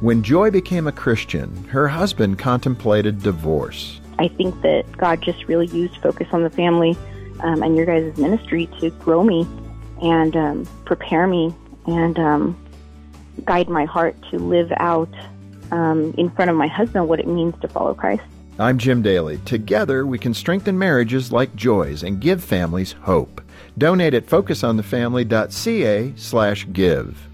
When Joy became a Christian, her husband contemplated divorce. I think that God just really used Focus on the Family um, and your guys' ministry to grow me and um, prepare me and um, guide my heart to live out um, in front of my husband what it means to follow Christ. I'm Jim Daly. Together, we can strengthen marriages like Joy's and give families hope. Donate at focusonthefamily.ca slash give.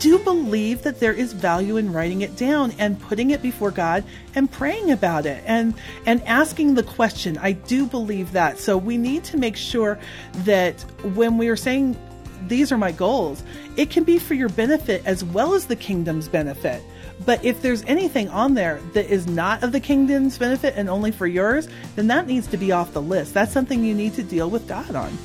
Do believe that there is value in writing it down and putting it before God and praying about it and and asking the question. I do believe that. So we need to make sure that when we are saying these are my goals, it can be for your benefit as well as the kingdom's benefit. But if there's anything on there that is not of the kingdom's benefit and only for yours, then that needs to be off the list. That's something you need to deal with God on.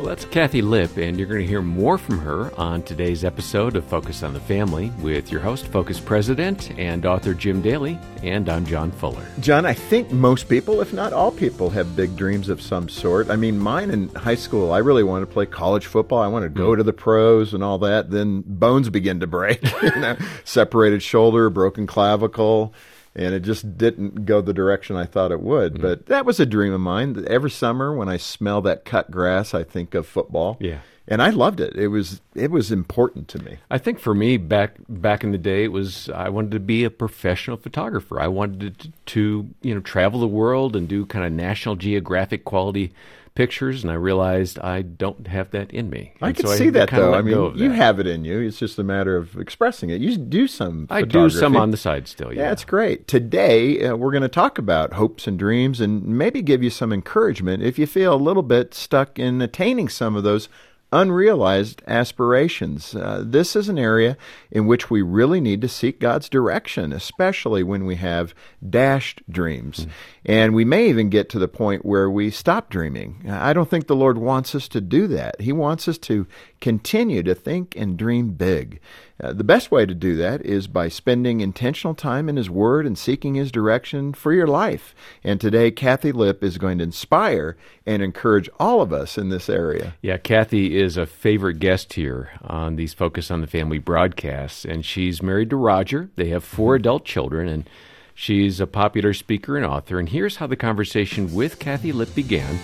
Well, that's Kathy Lipp, and you're going to hear more from her on today's episode of Focus on the Family with your host, Focus President and author Jim Daly, and I'm John Fuller. John, I think most people, if not all people, have big dreams of some sort. I mean, mine in high school, I really wanted to play college football. I wanted to go mm. to the pros and all that. Then bones begin to break, you know, separated shoulder, broken clavicle and it just didn't go the direction I thought it would. Mm-hmm. But that was a dream of mine. Every summer when I smell that cut grass, I think of football. Yeah. And I loved it. It was it was important to me. I think for me back back in the day it was I wanted to be a professional photographer. I wanted to, to you know travel the world and do kind of National Geographic quality pictures, and I realized I don't have that in me. I can so see I that though. I mean, you have it in you. It's just a matter of expressing it. You do some. I do some on the side still. Yeah, yeah it's great. Today uh, we're going to talk about hopes and dreams, and maybe give you some encouragement if you feel a little bit stuck in attaining some of those unrealized aspirations. Uh, this is an area in which we really need to seek God's direction, especially when we have dashed dreams. Mm-hmm. And we may even get to the point where we stop dreaming. I don't think the Lord wants us to do that. He wants us to continue to think and dream big. Uh, the best way to do that is by spending intentional time in His Word and seeking His direction for your life. And today, Kathy Lipp is going to inspire and encourage all of us in this area. Yeah, Kathy is a favorite guest here on these Focus on the Family broadcasts, and she's married to Roger. They have four mm-hmm. adult children, and she's a popular speaker and author. And here's how the conversation with Kathy Lipp began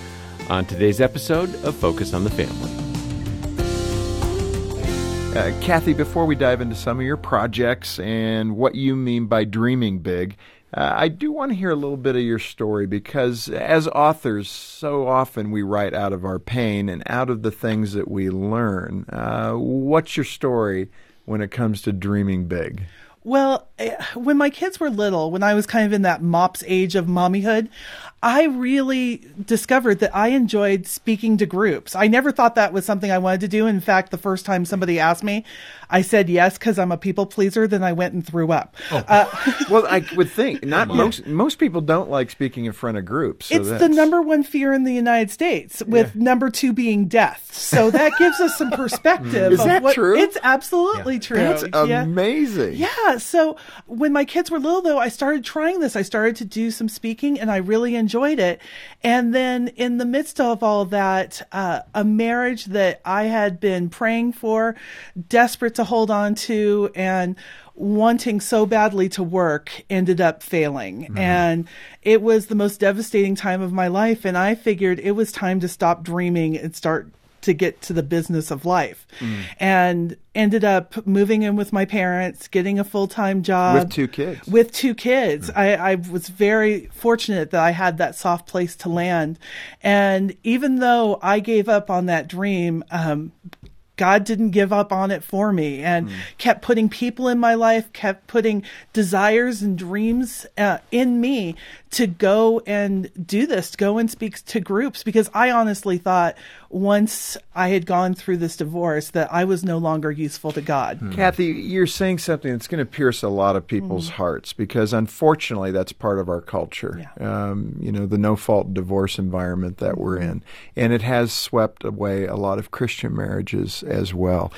on today's episode of Focus on the Family. Uh, Kathy, before we dive into some of your projects and what you mean by dreaming big, uh, I do want to hear a little bit of your story because as authors, so often we write out of our pain and out of the things that we learn. Uh, what's your story when it comes to dreaming big? Well, eh, when my kids were little, when I was kind of in that MOPS age of mommyhood, I really discovered that I enjoyed speaking to groups. I never thought that was something I wanted to do. In fact, the first time somebody asked me, I said yes because I'm a people pleaser. Then I went and threw up. Oh. Uh, well, I would think not most most people don't like speaking in front of groups. So it's that's... the number one fear in the United States, with yeah. number two being death. So that gives us some perspective. Is that what, true? It's absolutely yeah. true. That's yeah. amazing. Yeah. So when my kids were little, though, I started trying this. I started to do some speaking, and I really enjoyed it. And then in the midst of all of that, uh, a marriage that I had been praying for, desperate to hold on to, and wanting so badly to work ended up failing. Mm-hmm. And it was the most devastating time of my life. And I figured it was time to stop dreaming and start to get to the business of life. Mm. And ended up moving in with my parents, getting a full time job. With two kids. With two kids. Mm. I, I was very fortunate that I had that soft place to land. And even though I gave up on that dream, um, God didn't give up on it for me and mm. kept putting people in my life, kept putting desires and dreams uh, in me to go and do this, to go and speak to groups because I honestly thought once I had gone through this divorce that I was no longer useful to God. Hmm. Kathy, you're saying something that's going to pierce a lot of people's hmm. hearts because unfortunately that's part of our culture. Yeah. Um, you know, the no fault divorce environment that we're in. And it has swept away a lot of Christian marriages as well.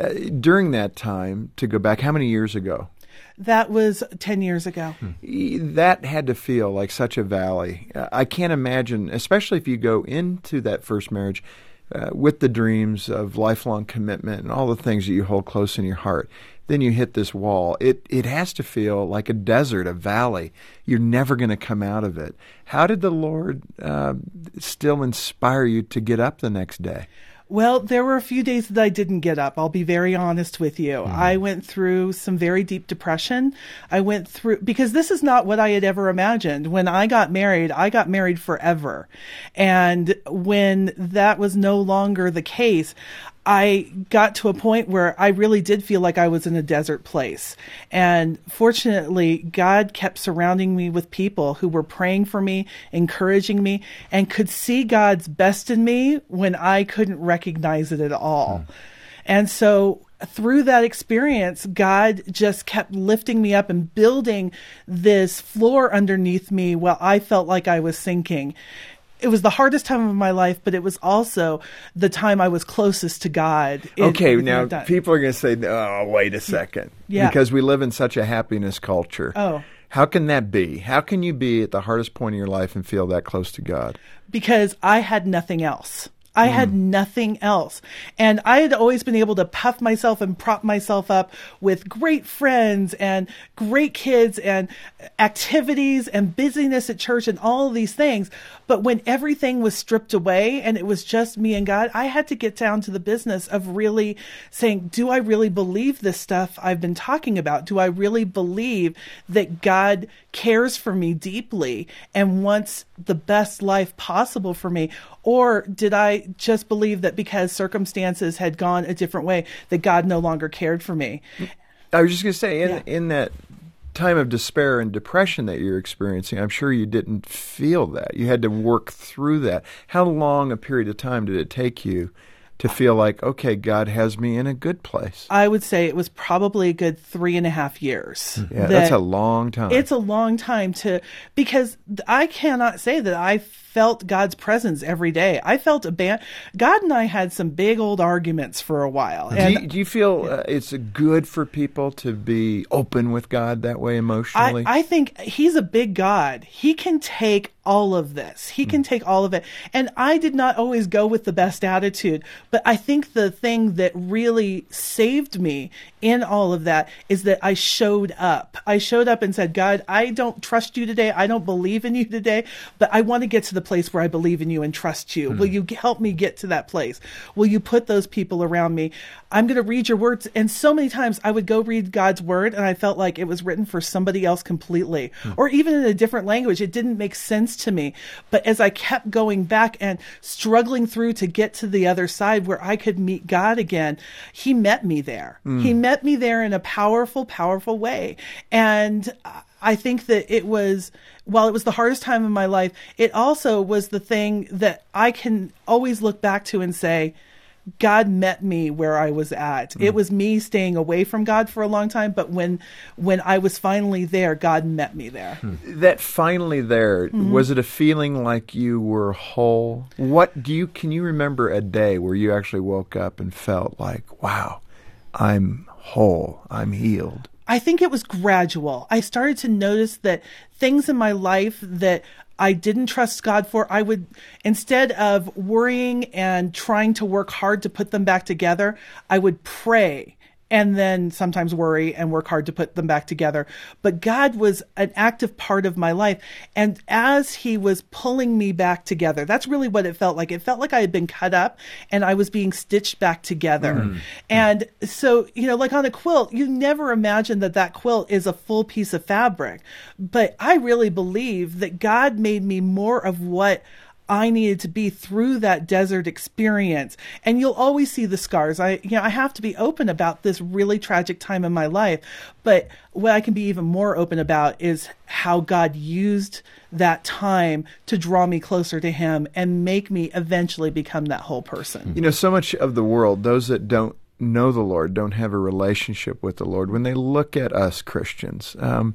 Uh, during that time, to go back, how many years ago? That was 10 years ago. Hmm. That had to feel like such a valley. I can't imagine, especially if you go into that first marriage uh, with the dreams of lifelong commitment and all the things that you hold close in your heart, then you hit this wall. It it has to feel like a desert, a valley. You're never going to come out of it. How did the Lord uh, still inspire you to get up the next day? Well, there were a few days that I didn't get up. I'll be very honest with you. Mm. I went through some very deep depression. I went through, because this is not what I had ever imagined. When I got married, I got married forever. And when that was no longer the case, I got to a point where I really did feel like I was in a desert place. And fortunately, God kept surrounding me with people who were praying for me, encouraging me, and could see God's best in me when I couldn't recognize it at all. Hmm. And so through that experience, God just kept lifting me up and building this floor underneath me while I felt like I was sinking it was the hardest time of my life, but it was also the time I was closest to God. okay, now people are going to say, "Oh, wait a second. Yeah. Because we live in such a happiness culture. Oh. How can that be? How can you be at the hardest point in your life and feel that close to God? Because I had nothing else. I mm. had nothing else. And I had always been able to puff myself and prop myself up with great friends and great kids and activities and busyness at church and all of these things. But when everything was stripped away and it was just me and God, I had to get down to the business of really saying, do I really believe this stuff I've been talking about? Do I really believe that God cares for me deeply and wants the best life possible for me? Or did I just believe that because circumstances had gone a different way, that God no longer cared for me? I was just going to say, in, yeah. in that time of despair and depression that you're experiencing, I'm sure you didn't feel that. You had to work through that. How long a period of time did it take you to feel like, okay, God has me in a good place? I would say it was probably a good three and a half years. Yeah, that that's a long time. It's a long time to, because I cannot say that I felt God's presence every day. I felt abandoned. God and I had some big old arguments for a while. Do you, do you, feel uh, it's good for people to be open with God that way emotionally? I, I think He's a big God. He can take all of this. He can mm. take all of it. And I did not always go with the best attitude, but I think the thing that really saved me in all of that is that I showed up. I showed up and said, God, I don't trust you today. I don't believe in you today, but I want to get to the place where I believe in you and trust you. Mm. Will you help me get to that place? Will you put those people around me? I'm going to read your words. And so many times I would go read God's word and I felt like it was written for somebody else completely, mm. or even in a different language. It didn't make sense to me. But as I kept going back and struggling through to get to the other side where I could meet God again, He met me there. Mm. He met me there in a powerful, powerful way. And I think that it was, while it was the hardest time of my life, it also was the thing that I can always look back to and say, God met me where I was at. Mm. It was me staying away from God for a long time, but when when I was finally there, God met me there. Mm. That finally there mm-hmm. was it a feeling like you were whole? What do you can you remember a day where you actually woke up and felt like, wow, I'm whole, I'm healed? I think it was gradual. I started to notice that things in my life that I didn't trust God for. I would, instead of worrying and trying to work hard to put them back together, I would pray and then sometimes worry and work hard to put them back together. But God was an active part of my life. And as He was pulling me back together, that's really what it felt like. It felt like I had been cut up and I was being stitched back together. Mm. And so, you know, like on a quilt, you never imagine that that quilt is a full piece of fabric. But I really believe that God made me more of what I needed to be through that desert experience. And you'll always see the scars. I, you know, I have to be open about this really tragic time in my life. But what I can be even more open about is how God used that time to draw me closer to Him and make me eventually become that whole person. You know, so much of the world, those that don't know the Lord, don't have a relationship with the Lord, when they look at us Christians, um,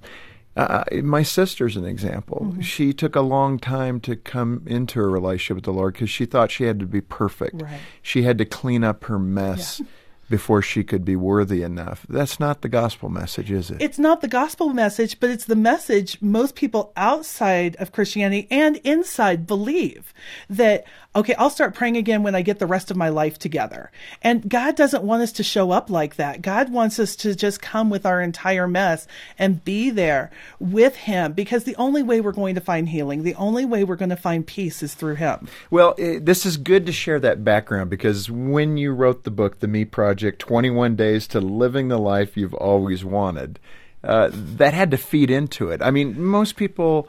uh, my sister's an example. Mm-hmm. She took a long time to come into a relationship with the Lord because she thought she had to be perfect. Right. She had to clean up her mess. Yeah. Before she could be worthy enough. That's not the gospel message, is it? It's not the gospel message, but it's the message most people outside of Christianity and inside believe that, okay, I'll start praying again when I get the rest of my life together. And God doesn't want us to show up like that. God wants us to just come with our entire mess and be there with Him because the only way we're going to find healing, the only way we're going to find peace is through Him. Well, it, this is good to share that background because when you wrote the book, The Me Project 21 Days to Living the Life You've Always Wanted, uh, that had to feed into it. I mean, most people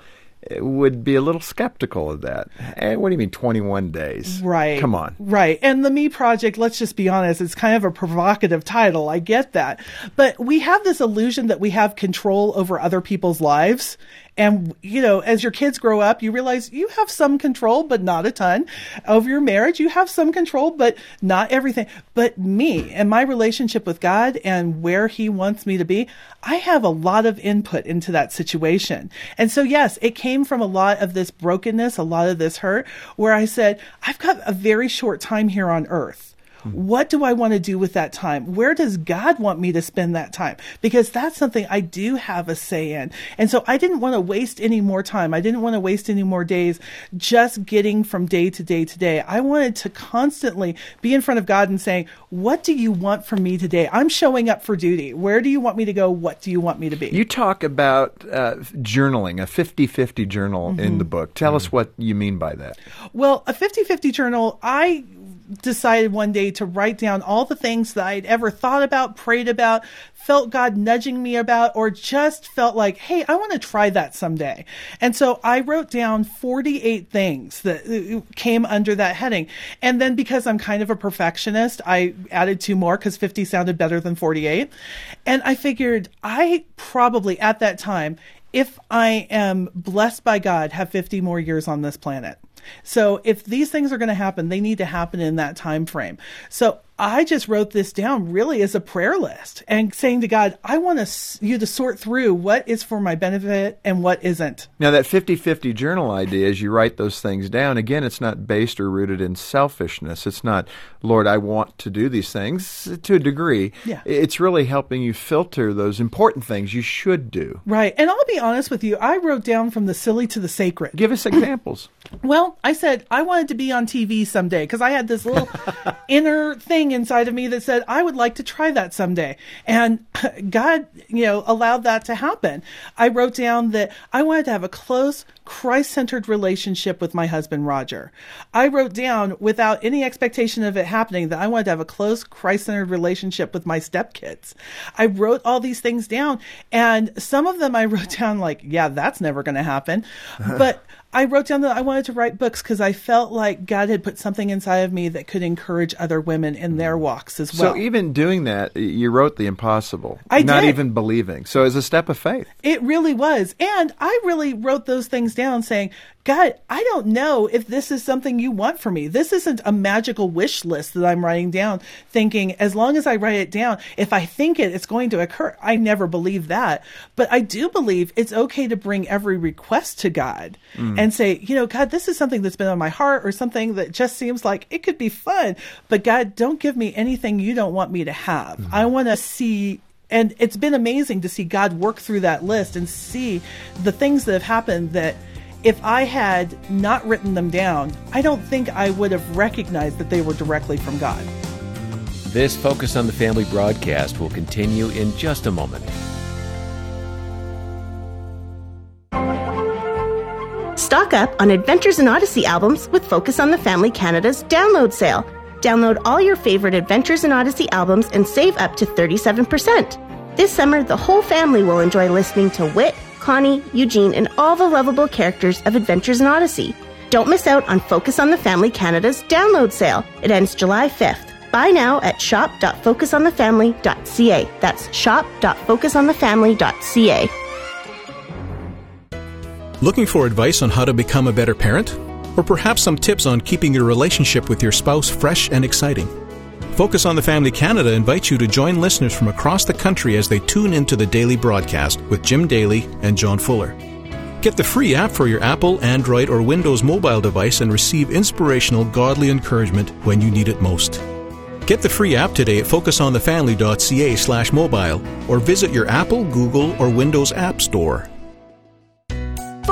would be a little skeptical of that. Hey, what do you mean 21 days? Right. Come on. Right. And the Me Project, let's just be honest, it's kind of a provocative title. I get that. But we have this illusion that we have control over other people's lives. And, you know, as your kids grow up, you realize you have some control, but not a ton over your marriage. You have some control, but not everything. But me and my relationship with God and where He wants me to be, I have a lot of input into that situation. And so, yes, it came from a lot of this brokenness, a lot of this hurt, where I said, I've got a very short time here on earth. What do I want to do with that time? Where does God want me to spend that time? Because that's something I do have a say in. And so I didn't want to waste any more time. I didn't want to waste any more days just getting from day to day to day. I wanted to constantly be in front of God and saying, What do you want from me today? I'm showing up for duty. Where do you want me to go? What do you want me to be? You talk about uh, journaling, a 50 50 journal mm-hmm. in the book. Tell mm-hmm. us what you mean by that. Well, a 50 50 journal, I decided one day to write down all the things that I'd ever thought about, prayed about, felt God nudging me about, or just felt like, hey, I want to try that someday. And so I wrote down 48 things that uh, came under that heading. And then because I'm kind of a perfectionist, I added two more because 50 sounded better than 48. And I figured I probably at that time, if I am blessed by God, have 50 more years on this planet. So if these things are going to happen, they need to happen in that time frame. So I just wrote this down really as a prayer list and saying to God, I want to, you to sort through what is for my benefit and what isn't. Now, that 50 50 journal idea, as you write those things down, again, it's not based or rooted in selfishness. It's not, Lord, I want to do these things to a degree. Yeah. It's really helping you filter those important things you should do. Right. And I'll be honest with you, I wrote down from the silly to the sacred. Give us examples. Well, I said I wanted to be on TV someday because I had this little inner thing inside of me that said, I would like to try that someday. And God, you know, allowed that to happen. I wrote down that I wanted to have a close, Christ centered relationship with my husband, Roger. I wrote down without any expectation of it happening that I wanted to have a close, Christ centered relationship with my stepkids. I wrote all these things down and some of them I wrote down like, yeah, that's never going to happen. but I wrote down that I wanted to write books because I felt like God had put something inside of me that could encourage other women in their mm. walks as well. So even doing that, you wrote the impossible. I not did. even believing. So it was a step of faith. It really was. And I really wrote those things down saying, God, I don't know if this is something you want for me. This isn't a magical wish list that I'm writing down, thinking as long as I write it down, if I think it, it's going to occur. I never believe that. But I do believe it's okay to bring every request to God mm. and say, you know, God, this is something that's been on my heart or something that just seems like it could be fun. But God, don't give me anything you don't want me to have. Mm. I want to see and it's been amazing to see God work through that list and see the things that have happened that if I had not written them down, I don't think I would have recognized that they were directly from God. This Focus on the Family broadcast will continue in just a moment. Stock up on Adventures in Odyssey albums with Focus on the Family Canada's download sale. Download all your favorite Adventures in Odyssey albums and save up to 37%. This summer, the whole family will enjoy listening to Whit, Connie, Eugene, and all the lovable characters of Adventures in Odyssey. Don't miss out on Focus on the Family Canada's download sale. It ends July 5th. Buy now at shop.focusonthefamily.ca. That's shop.focusonthefamily.ca. Looking for advice on how to become a better parent? Or perhaps some tips on keeping your relationship with your spouse fresh and exciting? Focus on the Family Canada invites you to join listeners from across the country as they tune into the daily broadcast with Jim Daly and John Fuller. Get the free app for your Apple, Android, or Windows mobile device and receive inspirational, godly encouragement when you need it most. Get the free app today at focusonthefamily.ca slash mobile or visit your Apple, Google, or Windows App Store.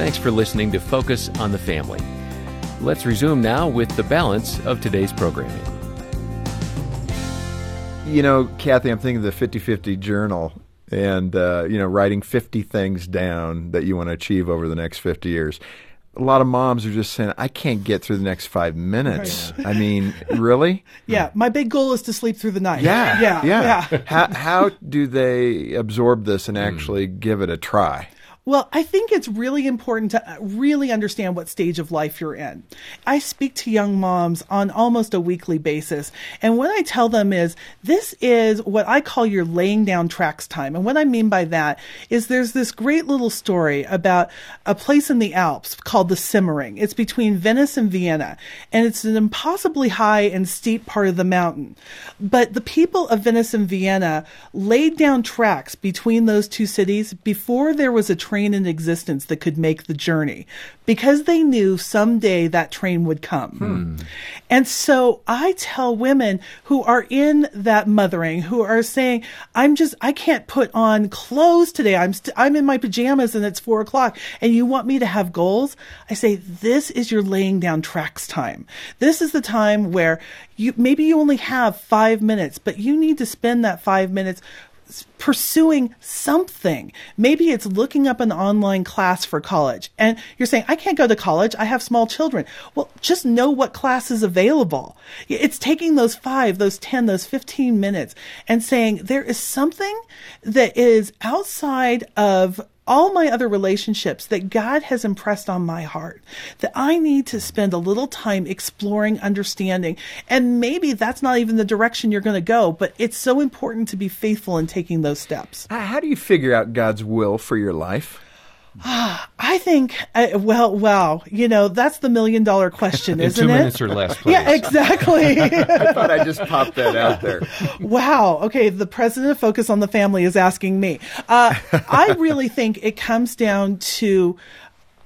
Thanks for listening to Focus on the Family. Let's resume now with the balance of today's programming. You know, Kathy, I'm thinking of the 50 50 journal and, uh, you know, writing 50 things down that you want to achieve over the next 50 years. A lot of moms are just saying, I can't get through the next five minutes. I mean, really? Yeah, my big goal is to sleep through the night. Yeah. yeah, Yeah. how, how do they absorb this and actually give it a try? Well, I think it's really important to uh, really understand what stage of life you're in. I speak to young moms on almost a weekly basis, and what I tell them is this is what I call your laying down tracks time. And what I mean by that is there's this great little story about a place in the Alps called the Semmering. It's between Venice and Vienna, and it's an impossibly high and steep part of the mountain. But the people of Venice and Vienna laid down tracks between those two cities before there was a train in existence that could make the journey because they knew someday that train would come. Hmm. And so I tell women who are in that mothering, who are saying, I'm just, I can't put on clothes today. I'm, st- I'm in my pajamas and it's four o'clock and you want me to have goals. I say, this is your laying down tracks time. This is the time where you, maybe you only have five minutes, but you need to spend that five minutes pursuing something. Maybe it's looking up an online class for college and you're saying, I can't go to college. I have small children. Well, just know what class is available. It's taking those five, those 10, those 15 minutes and saying there is something that is outside of all my other relationships that God has impressed on my heart that I need to spend a little time exploring, understanding. And maybe that's not even the direction you're going to go, but it's so important to be faithful in taking those steps. How do you figure out God's will for your life? I think, uh, well, wow, you know, that's the million dollar question, In isn't two it? minutes or less, please. Yeah, exactly. I thought I just popped that out there. wow. Okay. The president of Focus on the Family is asking me. Uh, I really think it comes down to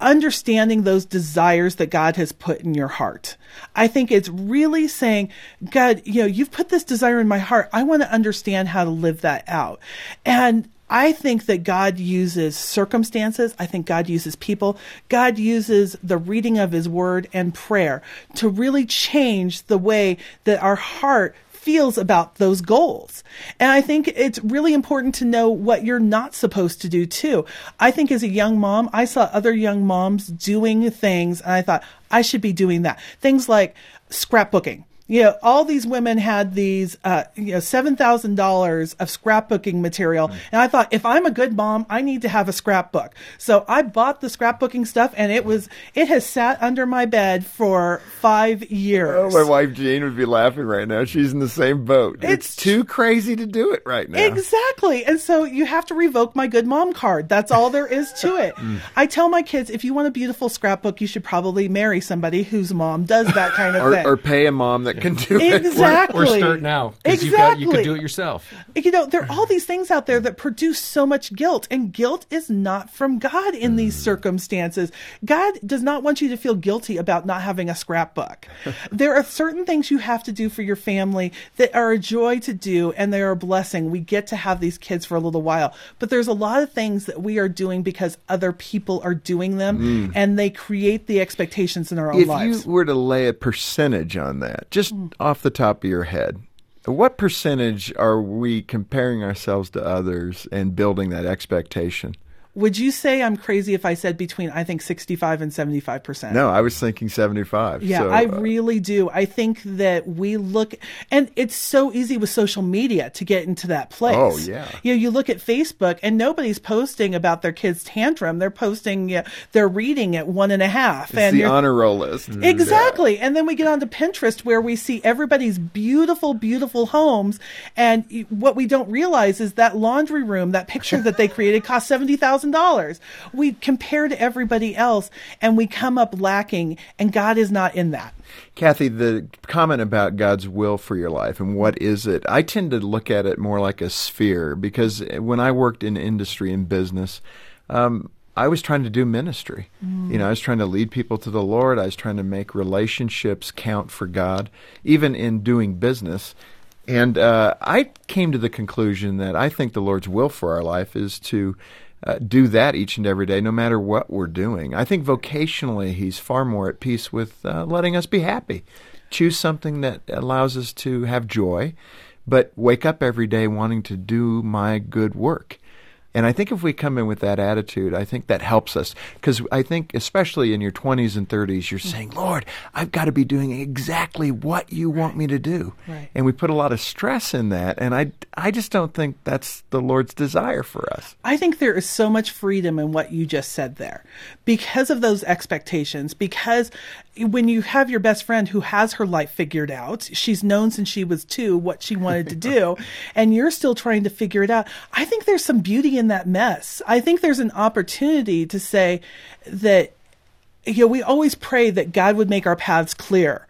understanding those desires that God has put in your heart. I think it's really saying, God, you know, you've put this desire in my heart. I want to understand how to live that out. And I think that God uses circumstances. I think God uses people. God uses the reading of his word and prayer to really change the way that our heart feels about those goals. And I think it's really important to know what you're not supposed to do too. I think as a young mom, I saw other young moms doing things and I thought I should be doing that. Things like scrapbooking you know, all these women had these, uh, you know, seven thousand dollars of scrapbooking material, Mm. and I thought, if I'm a good mom, I need to have a scrapbook. So I bought the scrapbooking stuff, and it was, it has sat under my bed for five years. Oh, my wife Jane would be laughing right now. She's in the same boat. It's, It's- too crazy to do it right now. Exactly. And so you have to revoke my good mom card. That's all there is to it. Mm. I tell my kids, if you want a beautiful scrapbook, you should probably marry somebody whose mom does that kind of Or, thing. or pay a mom that can do it. Exactly. Or start now. 'cause you've got- you Exactly. can do it yourself. you know, there are all these things out there that produce so much guilt, and guilt is not from God in these mm. circumstances. God does not want you to feel guilty about not having a scrapbook. there are certain things you have to do for your family that are a joy to do, and they are a blessing. We get to have these kids for a little while, but there's a lot of things that we are doing because other people are doing them, mm. and they create the expectations in our own if lives. you were to lay a percentage on that, just off the top of your head, what percentage are we comparing ourselves to others and building that expectation? Would you say I'm crazy if I said between I think 65 and 75 percent? No, I was thinking 75. Yeah, so, I uh, really do. I think that we look, and it's so easy with social media to get into that place. Oh, yeah. You know, you look at Facebook, and nobody's posting about their kid's tantrum. They're posting uh, their reading at one and a half, it's and the honor roll list. Exactly. And then we get onto Pinterest where we see everybody's beautiful, beautiful homes. And what we don't realize is that laundry room, that picture that they created cost $70,000. We compare to everybody else and we come up lacking, and God is not in that. Kathy, the comment about God's will for your life and what is it, I tend to look at it more like a sphere because when I worked in industry and business, um, I was trying to do ministry. You know, I was trying to lead people to the Lord. I was trying to make relationships count for God, even in doing business. And uh, I came to the conclusion that I think the Lord's will for our life is to uh, do that each and every day, no matter what we're doing. I think vocationally, He's far more at peace with uh, letting us be happy. Choose something that allows us to have joy, but wake up every day wanting to do my good work. And I think if we come in with that attitude, I think that helps us. Because I think, especially in your 20s and 30s, you're saying, Lord, I've got to be doing exactly what you want me to do. Right. And we put a lot of stress in that. And I, I just don't think that's the Lord's desire for us. I think there is so much freedom in what you just said there because of those expectations. Because when you have your best friend who has her life figured out, she's known since she was two what she wanted to do, and you're still trying to figure it out. I think there's some beauty in that mess. I think there's an opportunity to say that you know, we always pray that God would make our paths clear.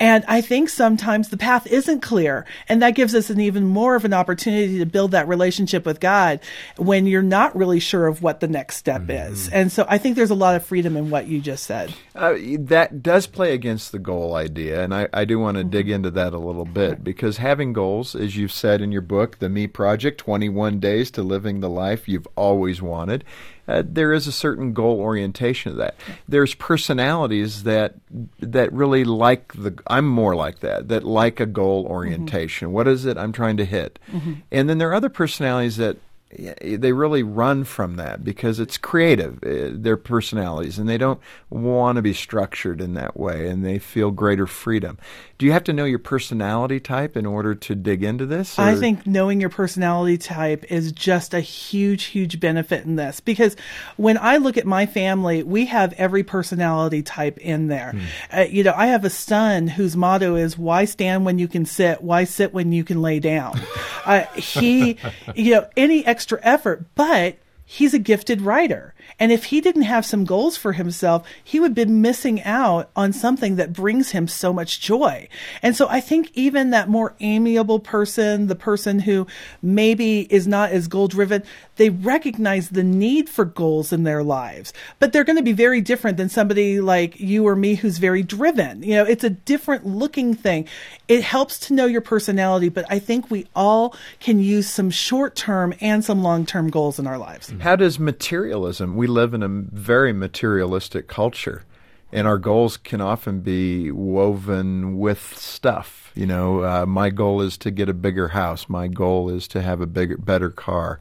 And I think sometimes the path isn't clear. And that gives us an even more of an opportunity to build that relationship with God when you're not really sure of what the next step is. And so I think there's a lot of freedom in what you just said. Uh, that does play against the goal idea, and I, I do want to dig into that a little bit because having goals, as you've said in your book, The Me Project 21 Days to Living the Life You've Always Wanted, uh, there is a certain goal orientation to that. There's personalities that that really like the. I'm more like that. That like a goal mm-hmm. orientation. What is it I'm trying to hit? Mm-hmm. And then there are other personalities that they really run from that because it's creative, uh, their personalities, and they don't want to be structured in that way, and they feel greater freedom. Do you have to know your personality type in order to dig into this? I think knowing your personality type is just a huge, huge benefit in this because when I look at my family, we have every personality type in there. Uh, you know, I have a son whose motto is "Why stand when you can sit? Why sit when you can lay down?" uh, he, you know, any extra effort, but he's a gifted writer. And if he didn't have some goals for himself, he would be missing out on something that brings him so much joy. And so I think even that more amiable person, the person who maybe is not as goal driven, they recognize the need for goals in their lives. But they're going to be very different than somebody like you or me who's very driven. You know, it's a different looking thing. It helps to know your personality, but I think we all can use some short term and some long term goals in our lives. How does materialism? We live in a very materialistic culture, and our goals can often be woven with stuff. You know, uh, my goal is to get a bigger house. My goal is to have a bigger, better car.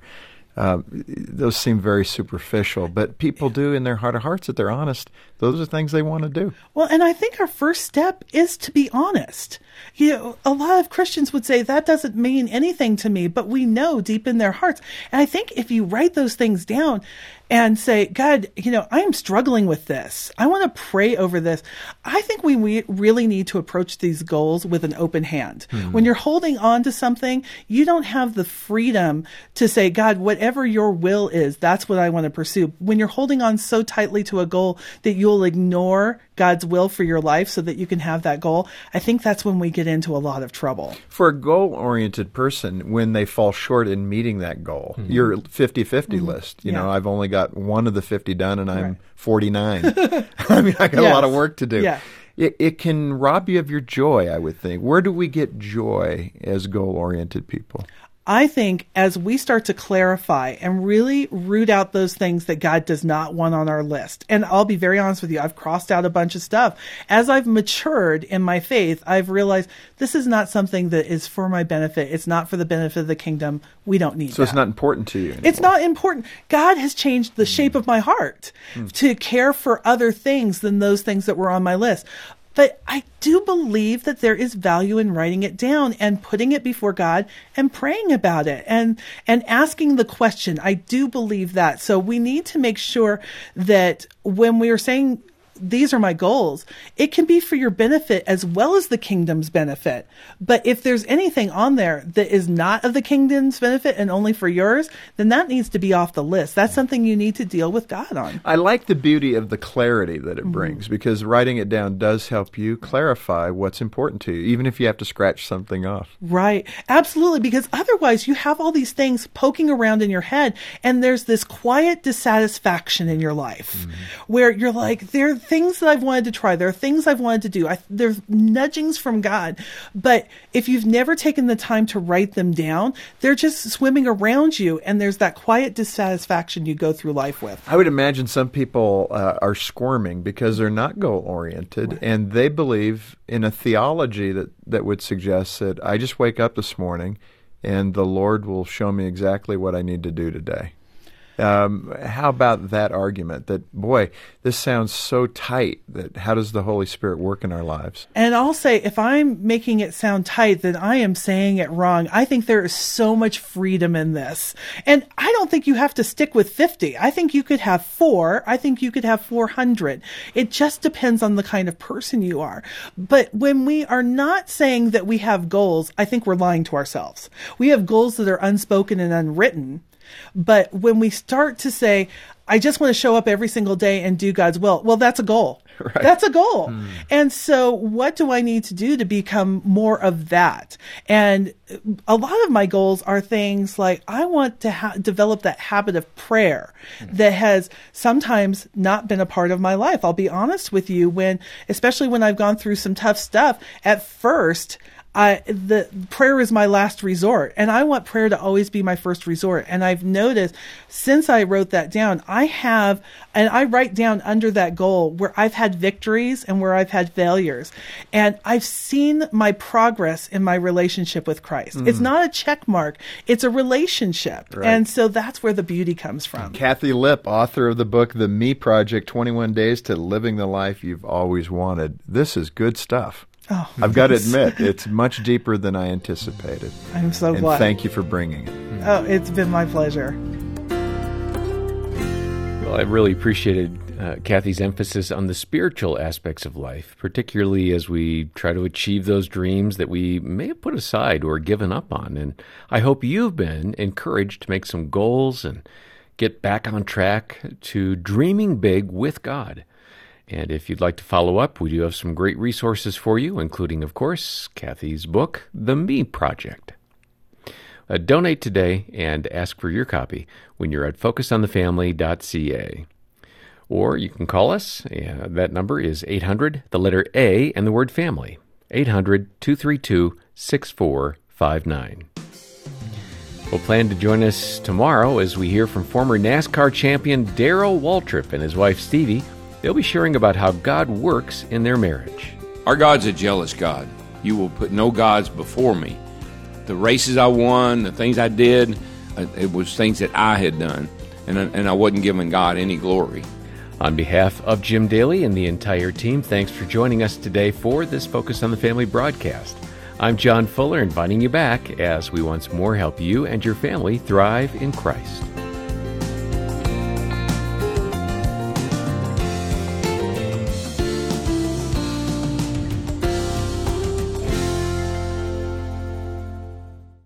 Uh, those seem very superficial, but people do in their heart of hearts, if they're honest, those are things they want to do. Well, and I think our first step is to be honest. You know, a lot of Christians would say that doesn't mean anything to me, but we know deep in their hearts. And I think if you write those things down and say, God, you know, I am struggling with this. I want to pray over this. I think we, we really need to approach these goals with an open hand. Hmm. When you're holding on to something, you don't have the freedom to say, God, whatever your will is, that's what I want to pursue. When you're holding on so tightly to a goal that you'll ignore God's will for your life so that you can have that goal, I think that's when we get into a lot of trouble. For a goal oriented person, when they fall short in meeting that goal, mm-hmm. your 50 50 mm-hmm. list, you know, I've only got one of the 50 done and I'm Right. 49. I mean, I got a lot of work to do. Yeah. It, it can rob you of your joy, I would think. Where do we get joy as goal oriented people? I think as we start to clarify and really root out those things that God does not want on our list, and I'll be very honest with you, I've crossed out a bunch of stuff. As I've matured in my faith, I've realized this is not something that is for my benefit. It's not for the benefit of the kingdom. We don't need it. So that. it's not important to you. Anymore. It's not important. God has changed the shape of my heart hmm. to care for other things than those things that were on my list. But I do believe that there is value in writing it down and putting it before God and praying about it and and asking the question. I do believe that. So we need to make sure that when we are saying these are my goals. It can be for your benefit as well as the kingdom's benefit. But if there's anything on there that is not of the kingdom's benefit and only for yours, then that needs to be off the list. That's something you need to deal with God on. I like the beauty of the clarity that it Mm-hmm. brings because writing it down does help you clarify what's important to you, even if you have to scratch something off. Right. Absolutely. Because otherwise you have all these things poking around in your head and there's this quiet dissatisfaction in your life where you're like, there are things that I've wanted to try. There are things I've wanted to do. I, there's nudgings from God. But if you've never taken the time to write them down, they're just swimming around you and there's that quiet dissatisfaction you go through life with. I would imagine some people uh, are squirming because they're not goal oriented and they believe in a theology that, that would suggest that I just wake up this morning and the Lord will show me exactly what I need to do today. Um, how about that argument that, boy, this sounds so tight that how does the Holy Spirit work in our lives? And I'll say, if I'm making it sound tight, then I am saying it wrong. I think there is so much freedom in this. And I don't think you have to stick with 50. I think you could have four. I think you could have 400. It just depends on the kind of person you are. But when we are not saying that we have goals, I think we're lying to ourselves. We have goals that are unspoken and unwritten. But when we start to say, I just want to show up every single day and do God's will, well, that's a goal. That's a goal. Hmm. And so, what do I need to do to become more of that? And a lot of my goals are things like I want to ha- develop that habit of prayer hmm. that has sometimes not been a part of my life. I'll be honest with you when, especially when I've gone through some tough stuff, at first, I, the prayer is my last resort and I want prayer to always be my first resort. And I've noticed since I wrote that down, I have, and I write down under that goal where I've had victories and where I've had failures. And I've seen my progress in my relationship with Christ. It's mm. not a check mark. It's a relationship. And so that's where the beauty comes from. Kathy Lipp, author of the book The Me Project 21 Days to Living the Life You've Always Wanted. This is good stuff. Oh, I've got to admit, it's much deeper than I anticipated. I'm so and glad. thank you for bringing it. Oh, it's been my pleasure. Well, I really appreciated uh, Kathy's emphasis on the spiritual aspects of life, particularly as we try to achieve those dreams that we may have put aside or given up on. And I hope you've been encouraged to make some goals and get back on track to dreaming big with God. And if you'd like to follow up, we do have some great resources for you, including, of course, Kathy's book, The Me Project. Uh, donate today and ask for your copy when you're at focusonthefamily.ca. Or you can call us. That number is 800, the letter A, and the word family. 800 232 6459. We'll plan to join us tomorrow as we hear from former NASCAR champion Darrell Waltrip and his wife Stevie. They'll be sharing about how God works in their marriage. Our God's a jealous God. You will put no gods before me. The races I won, the things I did, uh, it was things that I had done, and I, and I wasn't giving God any glory. On behalf of Jim Daly and the entire team, thanks for joining us today for this Focus on the Family broadcast. I'm John Fuller, inviting you back as we once more help you and your family thrive in Christ.